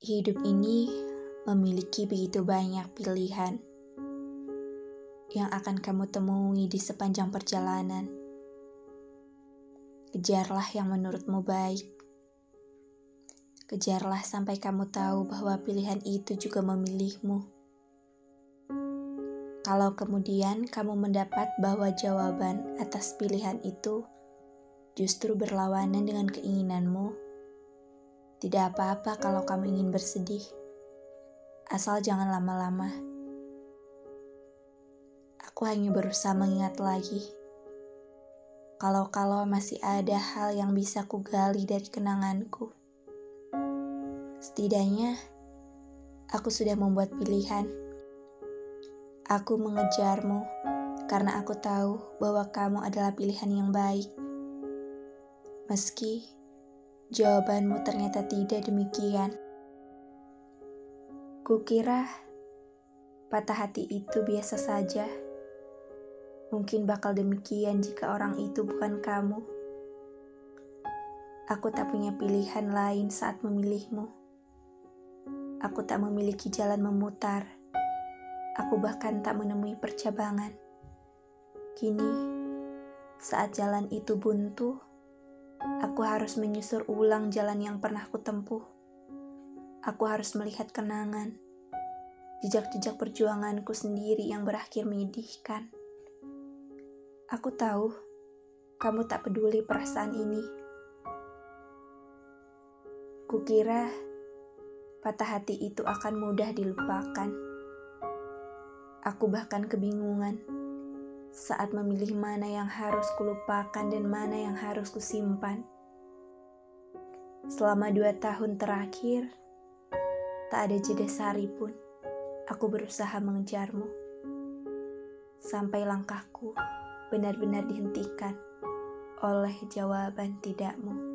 Hidup ini memiliki begitu banyak pilihan yang akan kamu temui di sepanjang perjalanan. Kejarlah yang menurutmu baik. Kejarlah sampai kamu tahu bahwa pilihan itu juga memilihmu. Kalau kemudian kamu mendapat bahwa jawaban atas pilihan itu justru berlawanan dengan keinginanmu, tidak apa-apa kalau kamu ingin bersedih. Asal jangan lama-lama. Aku hanya berusaha mengingat lagi. Kalau-kalau masih ada hal yang bisa kugali dari kenanganku. Setidaknya, aku sudah membuat pilihan. Aku mengejarmu karena aku tahu bahwa kamu adalah pilihan yang baik. Meski jawabanmu ternyata tidak demikian. Kukira patah hati itu biasa saja. Mungkin bakal demikian jika orang itu bukan kamu. Aku tak punya pilihan lain saat memilihmu. Aku tak memiliki jalan memutar. Aku bahkan tak menemui percabangan. Kini, saat jalan itu buntu, aku harus menyusur ulang jalan yang pernah kutempuh. Aku harus melihat kenangan, jejak-jejak perjuanganku sendiri yang berakhir menyedihkan. Aku tahu kamu tak peduli perasaan ini. Kukira patah hati itu akan mudah dilupakan. Aku bahkan kebingungan saat memilih mana yang harus kulupakan dan mana yang harus kusimpan. Selama dua tahun terakhir, tak ada jeda sehari pun aku berusaha mengejarmu. Sampai langkahku benar-benar dihentikan oleh jawaban tidakmu.